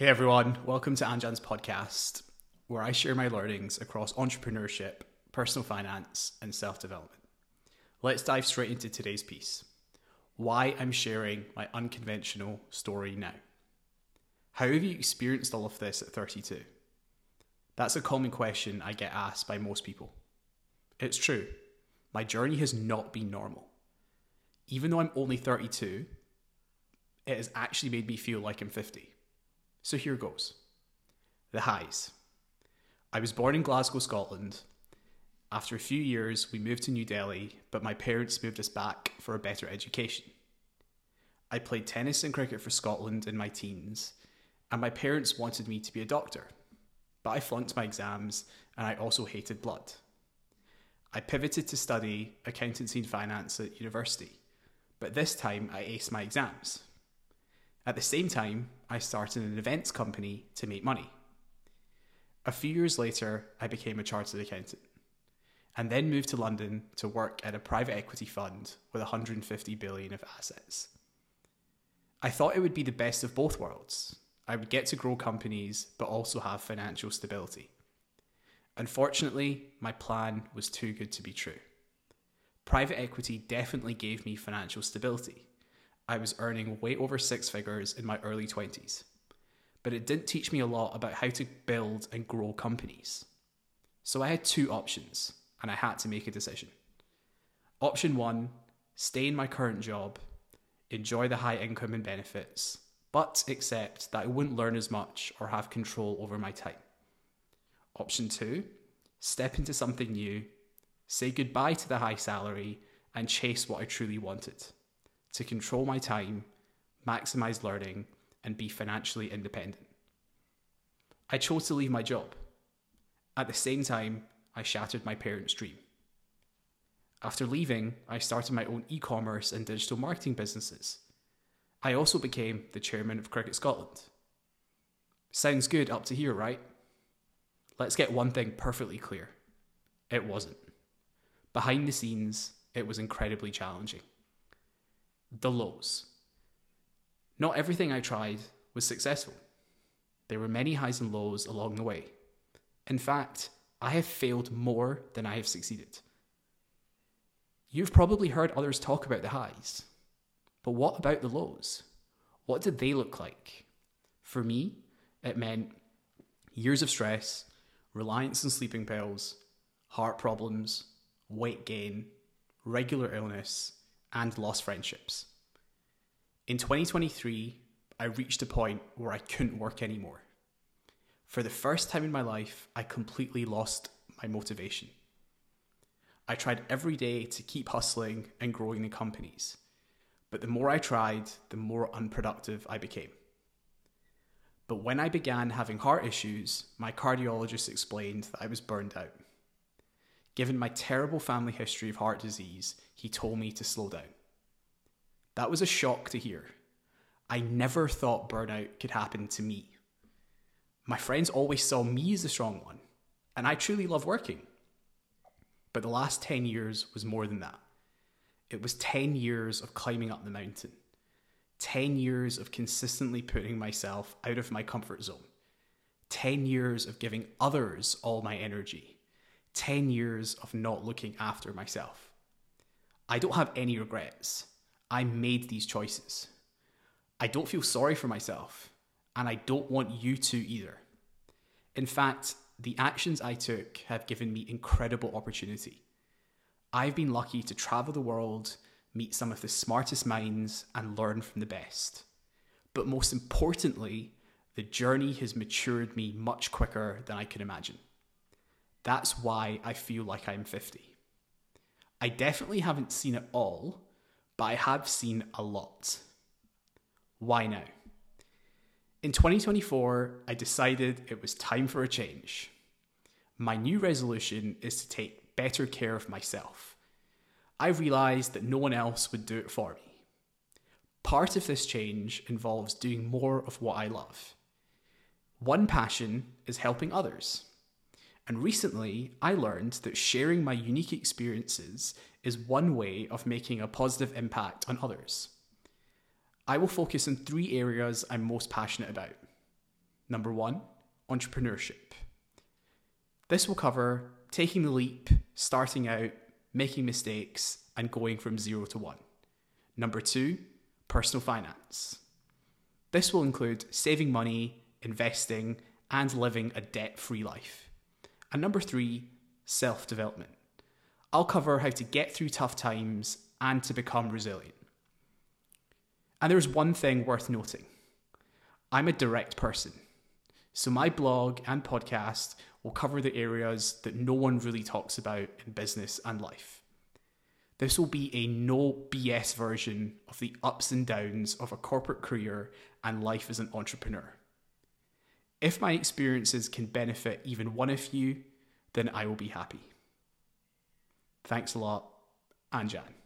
Hey everyone, welcome to Anjan's podcast, where I share my learnings across entrepreneurship, personal finance, and self development. Let's dive straight into today's piece why I'm sharing my unconventional story now. How have you experienced all of this at 32? That's a common question I get asked by most people. It's true, my journey has not been normal. Even though I'm only 32, it has actually made me feel like I'm 50. So here goes the highs. I was born in Glasgow, Scotland. After a few years, we moved to New Delhi, but my parents moved us back for a better education. I played tennis and cricket for Scotland in my teens, and my parents wanted me to be a doctor. But I flunked my exams, and I also hated blood. I pivoted to study accountancy and finance at university, but this time I aced my exams. At the same time, I started an events company to make money. A few years later, I became a chartered accountant and then moved to London to work at a private equity fund with 150 billion of assets. I thought it would be the best of both worlds. I would get to grow companies but also have financial stability. Unfortunately, my plan was too good to be true. Private equity definitely gave me financial stability I was earning way over six figures in my early 20s. But it didn't teach me a lot about how to build and grow companies. So I had two options, and I had to make a decision. Option one stay in my current job, enjoy the high income and benefits, but accept that I wouldn't learn as much or have control over my time. Option two step into something new, say goodbye to the high salary, and chase what I truly wanted to control my time, maximize learning, and be financially independent. I chose to leave my job. At the same time, I shattered my parents' dream. After leaving, I started my own e commerce and digital marketing businesses. I also became the chairman of Cricket Scotland. Sounds good up to here, right? Let's get one thing perfectly clear it wasn't. Behind the scenes, it was incredibly challenging the lows. Not everything I tried was successful. There were many highs and lows along the way. In fact, I have failed more than I have succeeded. You've probably heard others talk about the highs, but what about the lows? What did they look like? For me, it meant years of stress, reliance on sleeping pills, heart problems, weight gain, regular illness, and lost friendships. In 2023, I reached a point where I couldn't work anymore. For the first time in my life, I completely lost my motivation. I tried every day to keep hustling and growing the companies, but the more I tried, the more unproductive I became. But when I began having heart issues, my cardiologist explained that I was burned out. Given my terrible family history of heart disease, he told me to slow down. That was a shock to hear. I never thought burnout could happen to me. My friends always saw me as the strong one, and I truly love working. But the last 10 years was more than that. It was 10 years of climbing up the mountain, 10 years of consistently putting myself out of my comfort zone, 10 years of giving others all my energy, 10 years of not looking after myself. I don't have any regrets. I made these choices. I don't feel sorry for myself, and I don't want you to either. In fact, the actions I took have given me incredible opportunity. I've been lucky to travel the world, meet some of the smartest minds, and learn from the best. But most importantly, the journey has matured me much quicker than I could imagine. That's why I feel like I'm 50. I definitely haven't seen it all, but I have seen a lot. Why now? In 2024, I decided it was time for a change. My new resolution is to take better care of myself. I realised that no one else would do it for me. Part of this change involves doing more of what I love. One passion is helping others. And recently, I learned that sharing my unique experiences is one way of making a positive impact on others. I will focus on three areas I'm most passionate about Number one, entrepreneurship. This will cover taking the leap, starting out, making mistakes, and going from zero to one. Number two, personal finance. This will include saving money, investing, and living a debt free life. And number three, self development. I'll cover how to get through tough times and to become resilient. And there's one thing worth noting I'm a direct person. So my blog and podcast will cover the areas that no one really talks about in business and life. This will be a no BS version of the ups and downs of a corporate career and life as an entrepreneur. If my experiences can benefit even one of you, then I will be happy. Thanks a lot, Anjan.